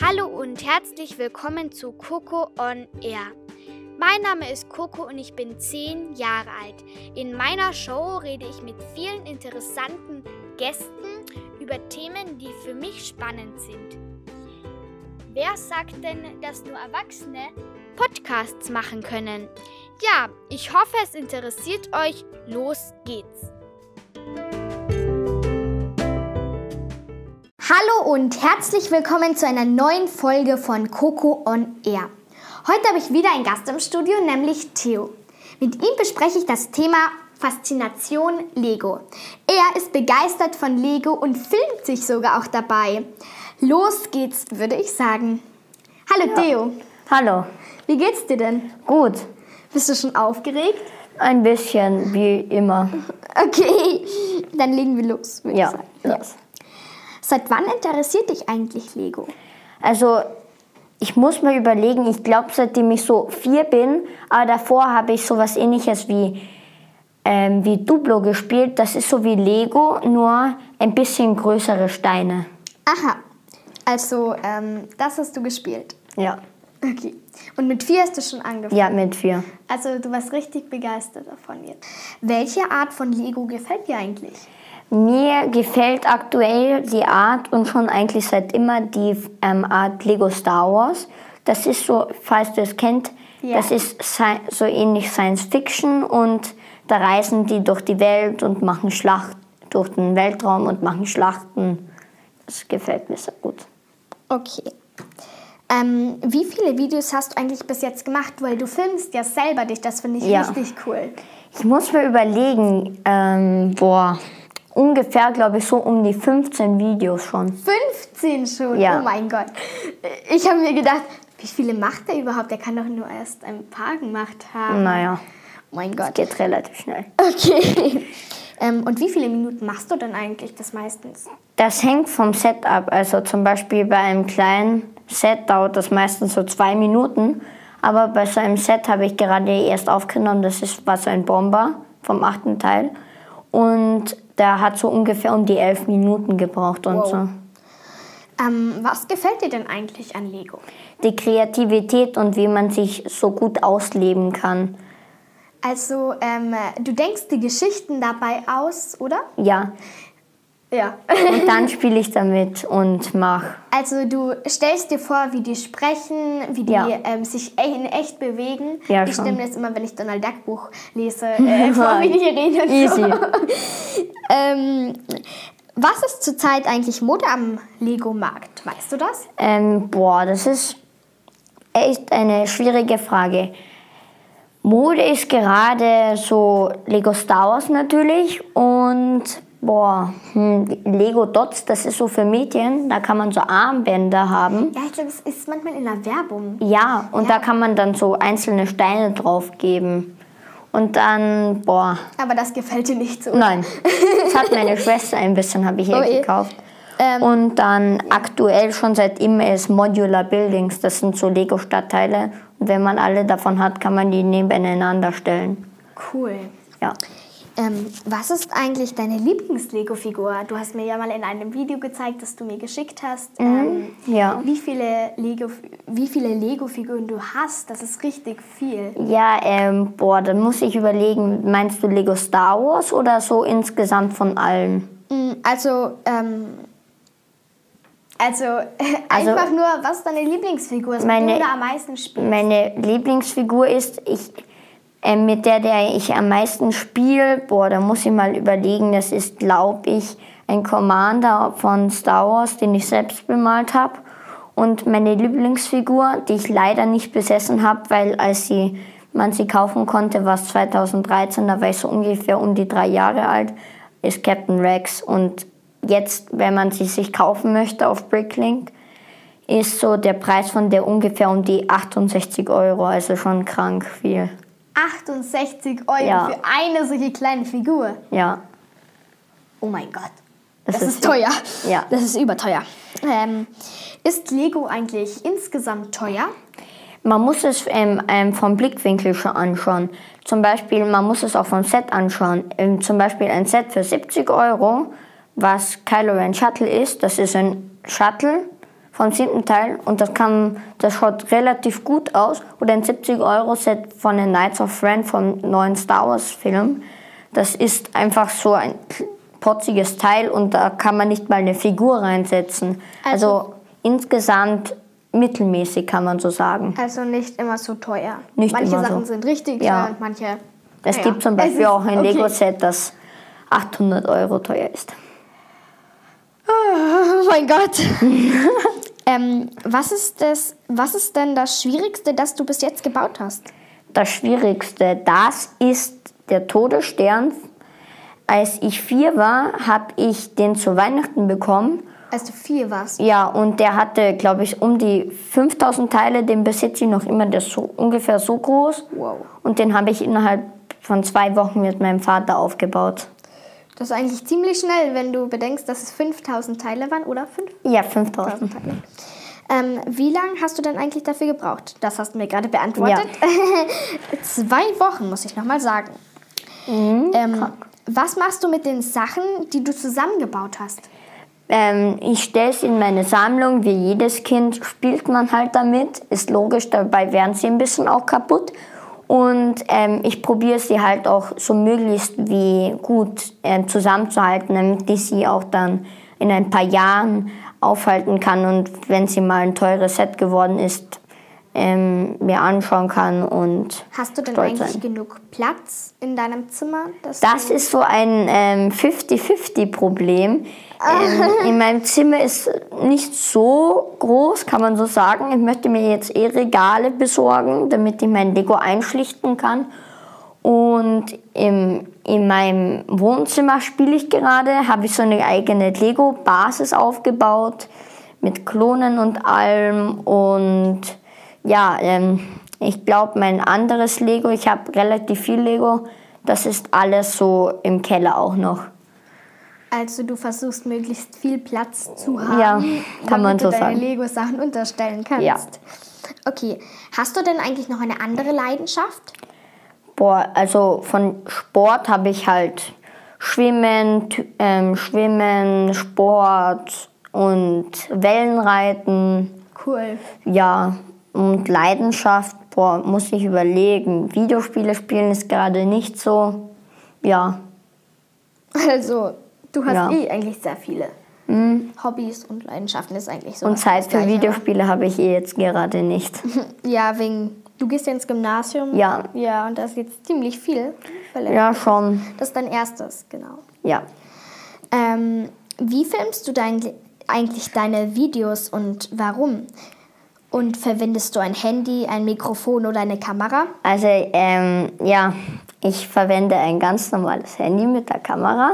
Hallo und herzlich willkommen zu Coco on Air. Mein Name ist Coco und ich bin 10 Jahre alt. In meiner Show rede ich mit vielen interessanten Gästen über Themen, die für mich spannend sind. Wer sagt denn, dass nur Erwachsene Podcasts machen können? Ja, ich hoffe, es interessiert euch. Los geht's. Hallo und herzlich willkommen zu einer neuen Folge von Coco on Air. Heute habe ich wieder einen Gast im Studio, nämlich Theo. Mit ihm bespreche ich das Thema Faszination Lego. Er ist begeistert von Lego und filmt sich sogar auch dabei. Los geht's, würde ich sagen. Hallo Ja. Theo, Hallo, wie geht's dir denn? gut. Bist du schon aufgeregt? Ein bisschen, wie immer. Okay, dann legen wir los, würde Ja, ich sagen. los. Seit wann interessiert dich eigentlich Lego? Also, ich muss mir überlegen, ich glaube, seitdem ich so vier bin, aber davor habe ich sowas ähnliches wie, ähm, wie Duplo gespielt. Das ist so wie Lego, nur ein bisschen größere Steine. Aha, also ähm, das hast du gespielt. Ja, Okay. Und mit vier hast du schon angefangen? ja, mit vier. Also du warst richtig begeistert davon jetzt. Welche Art von Lego gefällt dir eigentlich? Mir gefällt aktuell die Art und schon eigentlich seit immer die ähm, Art Lego Star Wars. Das ist so, falls du es kennt, Ja. das ist so ähnlich Science Fiction und da reisen die durch die Welt und machen Schlacht durch den Weltraum und machen Schlachten. Das gefällt mir sehr gut. Okay. Ähm, wie viele Videos hast du eigentlich bis jetzt gemacht? Weil du filmst ja selber dich, das finde ich Ja. richtig cool. Ich muss mir überlegen, ähm, boah, ungefähr glaube ich so um die 15 Videos schon. 15 schon? Ja. Oh mein Gott. Ich habe mir gedacht, wie viele macht er überhaupt? Er kann doch nur erst ein paar gemacht haben. Naja, Oh mein das Gott. geht relativ schnell. Okay. ähm, und wie viele Minuten machst du denn eigentlich das meistens? Das hängt vom Set ab. Also zum Beispiel bei einem kleinen Set dauert das meistens so zwei Minuten. Aber bei so einem Set habe ich gerade erst aufgenommen, das ist was ein Bomber vom achten Teil. Und der hat so ungefähr um die elf Minuten gebraucht und Wow. so. Ähm, was gefällt dir denn eigentlich an Lego? Die Kreativität und wie man sich so gut ausleben kann. Also, ähm, du denkst die Geschichten dabei aus, oder? Ja. Ja. Und dann spiele ich damit und mache. Also, du stellst dir vor, wie die sprechen, wie die Ja. ähm, sich e- in echt bewegen. Ja, ich stelle mir das immer, wenn ich Donald Duck Buch lese, äh, vor, wie die reden. Easy. Ähm, was ist zurzeit eigentlich Mode am Lego-Markt? Weißt du das? Ähm, boah, das ist echt eine schwierige Frage. Mode ist gerade so Lego Star Wars natürlich und boah, hm, Lego Dots, das ist so für Mädchen, da kann man so Armbänder haben. Ja, ich glaube, es ist manchmal in der Werbung. Ja, und da kann man dann so einzelne Steine drauf geben. Und dann, boah, Aber das gefällt dir nicht so. nein, das hat meine Schwester ein bisschen, habe ich ihr Oh gekauft. Ähm, Und dann aktuell schon seit immer ist Modular Buildings. Das sind so Lego-Stadtteile. Und wenn man alle davon hat, kann man die nebeneinander stellen. Cool. Ja. Ähm, was ist eigentlich deine Lieblings-Lego-Figur? Du hast mir ja mal in einem Video gezeigt, das du mir geschickt hast. Ähm, ja. Wie viele Lego, wie viele Lego-Figuren du hast? Das ist richtig viel. Ja, ähm, boah, dann muss ich überlegen, meinst du Lego Star Wars oder so insgesamt von allen? Mm, Also, ähm, also, Also- einfach nur, was ist deine Lieblingsfigur? ist, Meine- der du am meisten spielst? Meine Lieblingsfigur ist, ich, ähm, mit der, der ich am meisten spiele, boah, da muss ich mal überlegen, das ist, glaube ich, ein Commander von Star Wars, den ich selbst bemalt habe. Und meine Lieblingsfigur, die ich leider nicht besessen habe, weil als sie, man sie kaufen konnte, war es 2013, da war ich so ungefähr um die drei Jahre alt, ist Captain Rex. Und jetzt, wenn man sie sich kaufen möchte auf Bricklink, ist so der Preis von der ungefähr um die 68 Euro, also schon krank viel. 68 Euro Ja. für eine solche kleine Figur. Ja, Oh mein Gott. Das Das, ist ist, teuer. Ja. Das ist überteuer. Ähm, ist Lego eigentlich insgesamt teuer? man muss es ähm, ähm, vom Blickwinkel schon anschauen. Zum Beispiel, man muss es auch vom Set anschauen. Ähm, zum Beispiel ein Set für 70 Euro, was Kylo Ren Shuttle ist. Das ist ein Shuttle vom siebten Teil und das kann, das schaut relativ gut aus. Oder ein 70 Euro Set von den Knights of Ren vom neuen Star Wars Film. Das ist einfach so ein potziges Teil und da kann man nicht mal eine Figur reinsetzen. Also, Also- insgesamt mittelmäßig kann man so sagen. Also nicht immer so teuer. Nicht manche immer so. Sachen sind richtig Ja. teuer und manche. Es naja. gibt zum Beispiel auch ein okay. Lego-Set, das 800 Euro teuer ist. Oh mein Gott. ähm, was, ist das, was ist denn das Schwierigste, das du bis jetzt gebaut hast? Das Schwierigste, das ist der Todesstern. Als ich vier war, habe ich den zu Weihnachten bekommen. Als du vier warst. Ja, und der hatte, glaube ich, um die 5000 Teile. Den besitze ich noch immer, der ist so, ungefähr so groß. Wow. Und den habe ich innerhalb von zwei Wochen mit meinem Vater aufgebaut. Das ist eigentlich ziemlich schnell, wenn du bedenkst, dass es 5000 Teile waren, oder? 5000 Ja, 5000. Teile. Ähm, wie lange hast du denn eigentlich dafür gebraucht? Das hast du mir gerade beantwortet. Zwei Wochen, muss ich nochmal sagen. ähm, was machst du mit den Sachen, die du zusammengebaut hast? Ähm, ich stelle es in meine Sammlung. Wie jedes Kind spielt man halt damit. Ist logisch, dabei werden sie ein bisschen auch kaputt. Und ähm, ich probiere sie halt auch so möglichst wie gut ähm, zusammenzuhalten, damit ich sie auch dann in ein paar Jahren aufhalten kann. Und wenn sie mal ein teures Set geworden ist, ähm, mir anschauen kann und Hast du denn eigentlich sein. genug Platz in deinem Zimmer? Das ist so ein ähm, 50-50-Problem. Ähm, in meinem Zimmer ist nicht so groß, kann man so sagen. Ich möchte mir jetzt eh Regale besorgen, damit ich mein Lego einschlichten kann. Und im, in meinem Wohnzimmer spiele ich gerade, habe ich so eine eigene Lego-Basis aufgebaut mit Klonen und allem. Und ja, ähm, ich glaube, mein anderes Lego, ich habe relativ viel Lego, das ist alles so im Keller auch noch. Also du versuchst möglichst viel Platz zu haben, Ja, kann man damit so du deine. Lego-Sachen unterstellen kannst. Ja. Okay, hast du denn eigentlich noch eine andere Leidenschaft? Boah, also von Sport habe ich halt Schwimmen, ähm, Schwimmen, Sport und Wellenreiten. Cool. Ja, und Leidenschaft, boah, muss ich überlegen. Videospiele spielen ist gerade nicht so. Ja, Also, du hast Ja. Mhm. eh eigentlich sehr viele Hobbys und Leidenschaften ist eigentlich so. und Zeit das für Gleiche, Videospiele habe ich eh jetzt gerade nicht. Ja, wegen, du gehst ja ins Gymnasium. Ja. Ja, und da ist jetzt ziemlich viel. Vielleicht. Ja, schon. Das ist dein erstes, genau. Ja. Ähm, wie filmst du dein, eigentlich deine Videos und warum? Und verwendest du ein Handy, ein Mikrofon oder eine Kamera? Also, ähm, ja, ich verwende ein ganz normales Handy mit der Kamera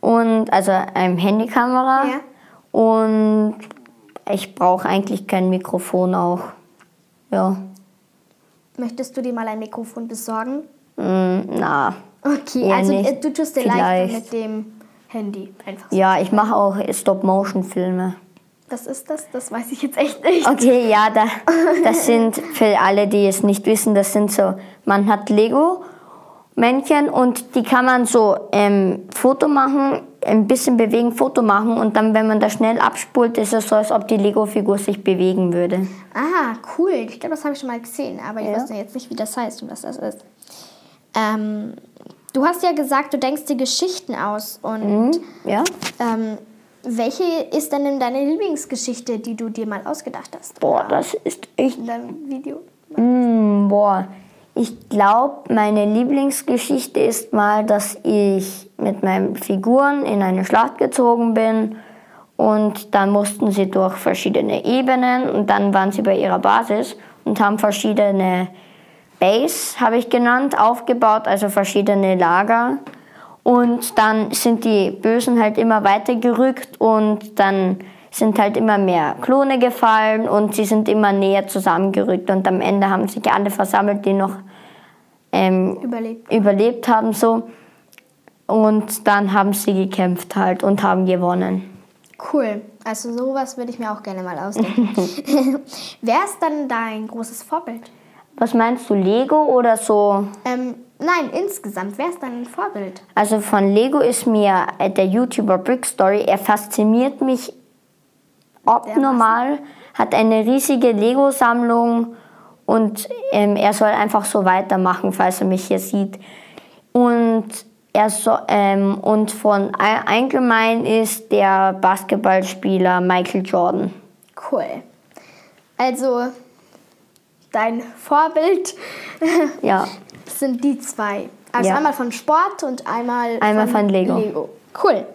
und also eine Handykamera Ja. und ich brauche eigentlich kein Mikrofon auch. Ja, Möchtest du dir mal ein Mikrofon besorgen? mm, na, Okay, Eher also nicht. äh, du tust dir Vielleicht. mit dem Handy einfach. so. ja, ich mache auch Stop-Motion-Filme. Was ist das? Das weiß ich jetzt echt nicht. Okay, ja, da, das sind für alle, die es nicht wissen, das sind so, man hat Lego. Männchen und die kann man so ähm, Foto machen, ein bisschen bewegen, Foto machen und dann, wenn man das schnell abspult, ist es so, als ob die Lego-Figur sich bewegen würde. Ah, cool. Ich glaube, das habe ich schon mal gesehen, aber ich Ja. weiß ja jetzt nicht, wie das heißt und was das ist. Ähm, du hast ja gesagt, du denkst dir Geschichten aus. Und Ja? ähm, welche ist denn deine Lieblingsgeschichte, die du dir mal ausgedacht hast? Boah, das ist echt In deinem Video? Mm, boah, ich glaube, meine Lieblingsgeschichte ist mal, dass ich mit meinen Figuren in eine Schlacht gezogen bin und dann mussten sie durch verschiedene Ebenen und dann waren sie bei ihrer Basis und haben verschiedene Base, habe ich genannt, aufgebaut, also verschiedene Lager. Und dann sind die Bösen halt immer weiter gerückt und dann sind halt immer mehr Klone gefallen und sie sind immer näher zusammengerückt und am Ende haben sich alle versammelt, die noch ähm, Überlebt. überlebt haben so. Und dann haben sie gekämpft halt und haben gewonnen. Cool. Also sowas würde ich mir auch gerne mal ausdenken. Wer ist dann dein großes Vorbild? Was meinst du, Lego oder so? Ähm, nein, insgesamt. Wer ist dein Vorbild? Also von Lego ist mir äh, der YouTuber Brick Story, er fasziniert mich abnormal, hat eine riesige Lego-Sammlung und ähm, er soll einfach so weitermachen, falls er mich hier sieht. Und er so, ähm, und von allgemein ist der Basketballspieler Michael Jordan. Cool. Also dein Vorbild Ja, sind die zwei. Also Ja. einmal von Sport und einmal, Einmal von Lego. Cool.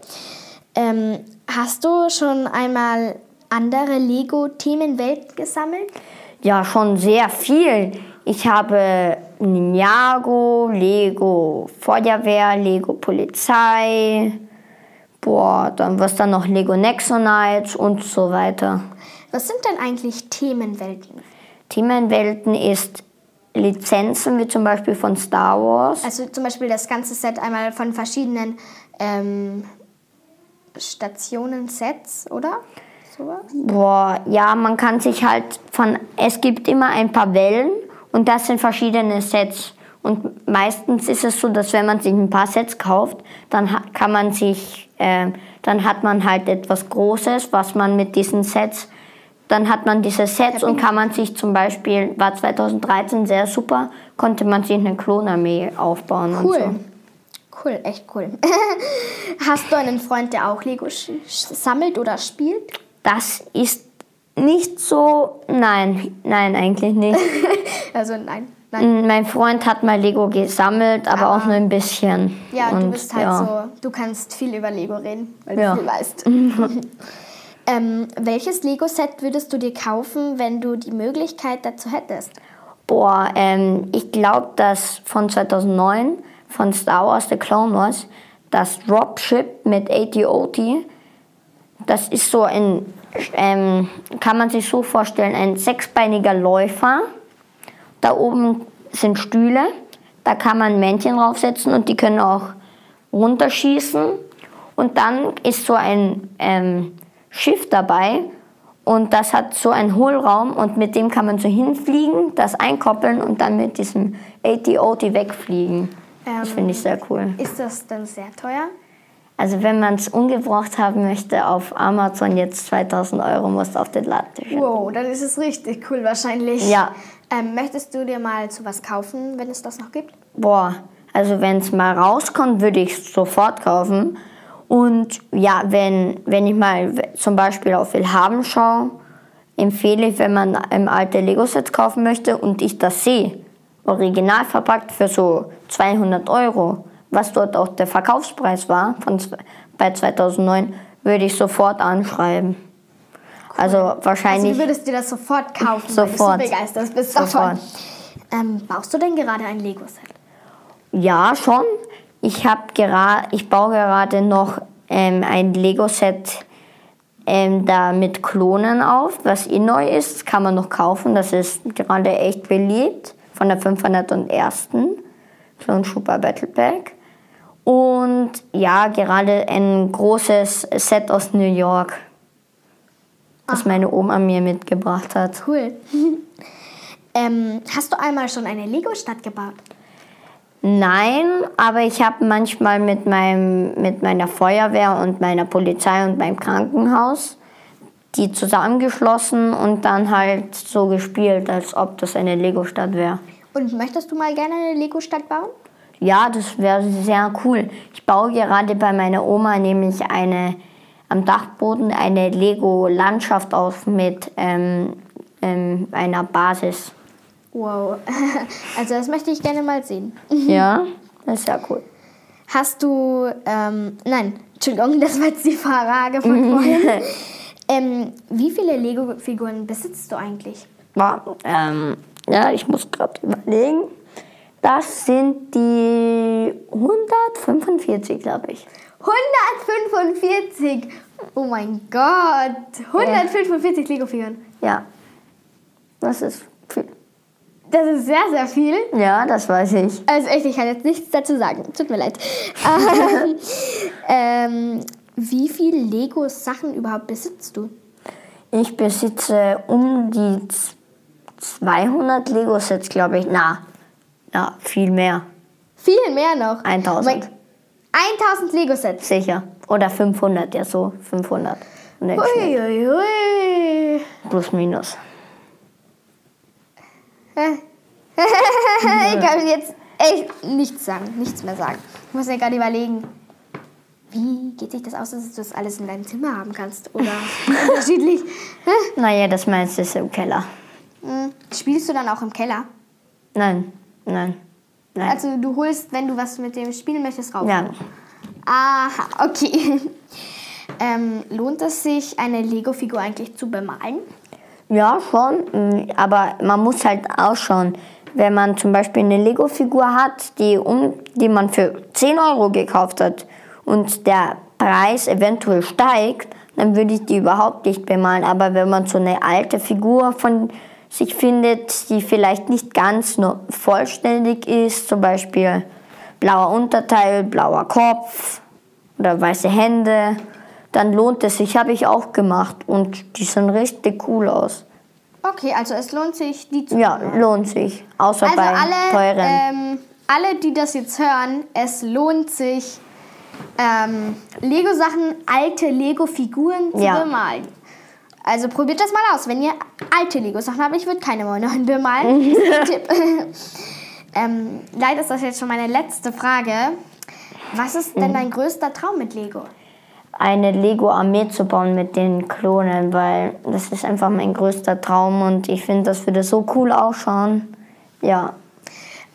Ähm, hast du schon einmal andere Lego-Themenwelten gesammelt? ja, schon sehr viel. Ich habe Ninjago, Lego Feuerwehr, Lego Polizei, boah, dann was dann noch Lego Nexonites und so weiter. Was sind denn eigentlich Themenwelten? Themenwelten ist Lizenzen, wie zum Beispiel von Star Wars. Also zum Beispiel das ganze Set einmal von verschiedenen ähm, Stationen, Sets, oder? Sowas? Boah, ja, man kann sich halt von, es gibt immer ein paar Wellen und das sind verschiedene Sets. Und meistens ist es so, dass wenn man sich ein paar Sets kauft, dann kann man sich, äh, dann hat man halt etwas Großes, was man mit diesen Sets, dann hat man diese Sets und kann man sich zum Beispiel, war 2013 sehr super, konnte man sich eine Klonarmee aufbauen und so. Cool. Cool, echt cool. Hast du einen Freund, der auch Lego sammelt oder spielt? Das ist nicht so, nein, nein, eigentlich nicht. Also nein, nein. Mm, Mein Freund hat mal Lego gesammelt, aber auch nur ein bisschen. Ja, und du bist halt ja. so, du kannst viel über Lego reden, weil Ja. du viel weißt. ähm, welches Lego-Set würdest du dir kaufen, wenn du die Möglichkeit dazu hättest? Boah, ähm, ich glaube, dass von 2009 von Star Wars The Clone Wars das Dropship mit AT-OT, das ist so ein, ähm, kann man sich so vorstellen, ein sechsbeiniger Läufer. Da oben sind Stühle, da kann man Männchen draufsetzen und die können auch runterschießen. Und dann ist so ein ähm, Schiff dabei und das hat so einen Hohlraum und mit dem kann man so hinfliegen, das einkoppeln und dann mit diesem AT-OT wegfliegen. das Ähm, finde ich sehr cool. Ist das dann sehr teuer? Also wenn man es ungebraucht haben möchte, auf Amazon jetzt 2000 Euro muss auf den Latte. Wow, dann ist es richtig cool wahrscheinlich. Ja. Ähm, möchtest du dir mal zu was kaufen, wenn es das noch gibt? Boah, also wenn es mal rauskommt, würde ich es sofort kaufen. Und ja, wenn, wenn ich mal zum Beispiel auf Willhaben schaue, empfehle ich, wenn man ein alte Lego-Set kaufen möchte und ich das sehe, original verpackt für so 200 Euro, was dort auch der Verkaufspreis war von, bei 2009, würde ich sofort anschreiben. Also Also wahrscheinlich du würdest dir das sofort kaufen, Sofort. weil du so begeistert bist davon. Sofort. Ähm, baust du denn gerade ein Lego-Set? Ja, schon. Ich habe gerade, ich baue gerade noch ähm, ein Lego-Set ähm, da mit Klonen auf, was eh neu ist. Das kann man noch kaufen. Das ist gerade echt beliebt von der 501. So ein Super Battle Pack. Und ja, gerade ein großes Set aus New York, das meine Oma mir mitgebracht hat. Cool. ähm, hast du einmal schon eine Lego-Stadt gebaut? Nein, aber ich habe manchmal mit, meinem, mit meiner Feuerwehr und meiner Polizei und meinem Krankenhaus die zusammengeschlossen und dann halt so gespielt, als ob das eine Lego-Stadt wäre. Und möchtest du mal gerne eine Lego-Stadt bauen? Ja, das wäre sehr cool. Ich baue gerade bei meiner Oma nämlich eine am Dachboden eine Lego-Landschaft auf mit ähm, ähm, einer Basis. Wow. Also das möchte ich gerne mal sehen. Ja, das ist sehr cool. Hast du, ähm, nein, Entschuldigung, das war jetzt die Frage von vorhin. ähm, wie viele Lego-Figuren besitzt du eigentlich? Ja, ähm, ja, ich muss gerade überlegen. Das sind die 145, glaube ich. 145! Oh mein Gott! 145 Lego-Figuren. Ja, das ist viel. Das ist sehr, sehr viel. Ja, das weiß ich. Also echt, ich kann jetzt nichts dazu sagen. Tut mir leid. ähm, wie viele Lego-Sachen überhaupt besitzt du? Ich besitze um die z- 200 Lego-Sets, glaube ich. Na, ja, viel mehr. Viel mehr noch. 1000. Oh mein- 1000 Lego-Sets. Sicher. Oder 500, ja, so 500. Und dann schnell. Uiuiui. Plus minus. ich kann jetzt echt nichts sagen, nichts mehr sagen. Ich muss mir gerade überlegen, wie geht sich das aus, dass du das alles in deinem Zimmer haben kannst? Oder unterschiedlich? Naja, das meinst du ist im Keller. Hm, Spielst du dann auch im Keller? Nein, nein, nein. Also du holst, wenn du was mit dem spielen möchtest, raus. ja. Aha, okay. Ähm, lohnt es sich, eine Lego-Figur eigentlich zu bemalen? Ja, schon. mm, Aber man muss halt ausschauen. Wenn man zum Beispiel eine Lego-Figur hat, die, um, die man für 10 Euro gekauft hat und der Preis eventuell steigt, dann würde ich die überhaupt nicht bemalen. Aber wenn man so eine alte Figur von sich findet, die vielleicht nicht ganz nur vollständig ist, zum Beispiel blauer Unterteil, blauer Kopf oder weiße Hände, dann lohnt es sich. Habe ich auch gemacht und die sehen richtig cool aus. Okay, also es lohnt sich, die zu Ja, lohnt sich. Außer Also bei alle, teuren. ähm, alle, die das jetzt hören, es lohnt sich, ähm, Lego-Sachen, alte Lego-Figuren zu Ja. bemalen. Also probiert das mal aus, wenn ihr alte Lego-Sachen habt. Ich würde keine neuen bemalen. Tipp. ähm, leider ist das jetzt schon meine letzte Frage. Was ist Mhm. denn dein größter Traum mit Lego? Eine Lego-Armee zu bauen mit den Klonen, weil das ist einfach mein größter Traum und ich finde, das würde so cool ausschauen. Ja,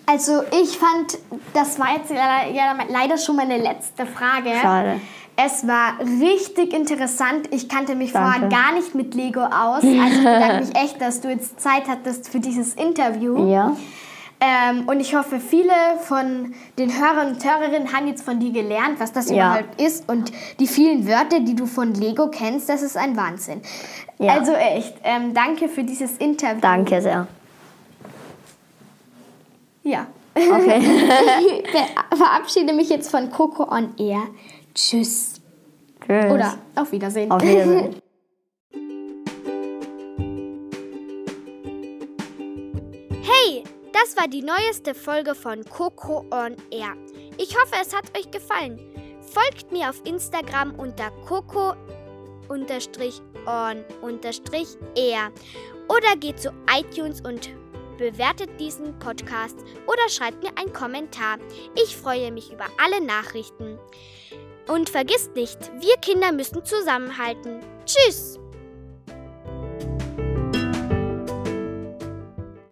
Also ich fand, das war jetzt leider, ja, leider schon meine letzte Frage. Schade. Es war richtig interessant. Ich kannte mich vorher Danke. gar nicht mit Lego aus. Also ich bedanke mich echt, dass du jetzt Zeit hattest für dieses Interview. ja, Ähm, und ich hoffe, viele von den Hörern und Hörerinnen haben jetzt von dir gelernt, was das Ja. überhaupt ist. Und die vielen Wörter, die du von Lego kennst, das ist ein Wahnsinn. Ja. Also echt, ähm, danke für dieses Interview. danke sehr. Ja. Okay. Ich ver- verabschiede mich jetzt von Coco on Air. Tschüss. Tschüss. Oder auf Wiedersehen. Auf Wiedersehen. Hey, das war die neueste Folge von Coco on Air. Ich hoffe, es hat euch gefallen. Folgt mir auf Instagram unter coco on air oder geht zu iTunes und bewertet diesen Podcast oder schreibt mir einen Kommentar. Ich freue mich über alle Nachrichten. Und vergisst nicht, wir Kinder müssen zusammenhalten. Tschüss!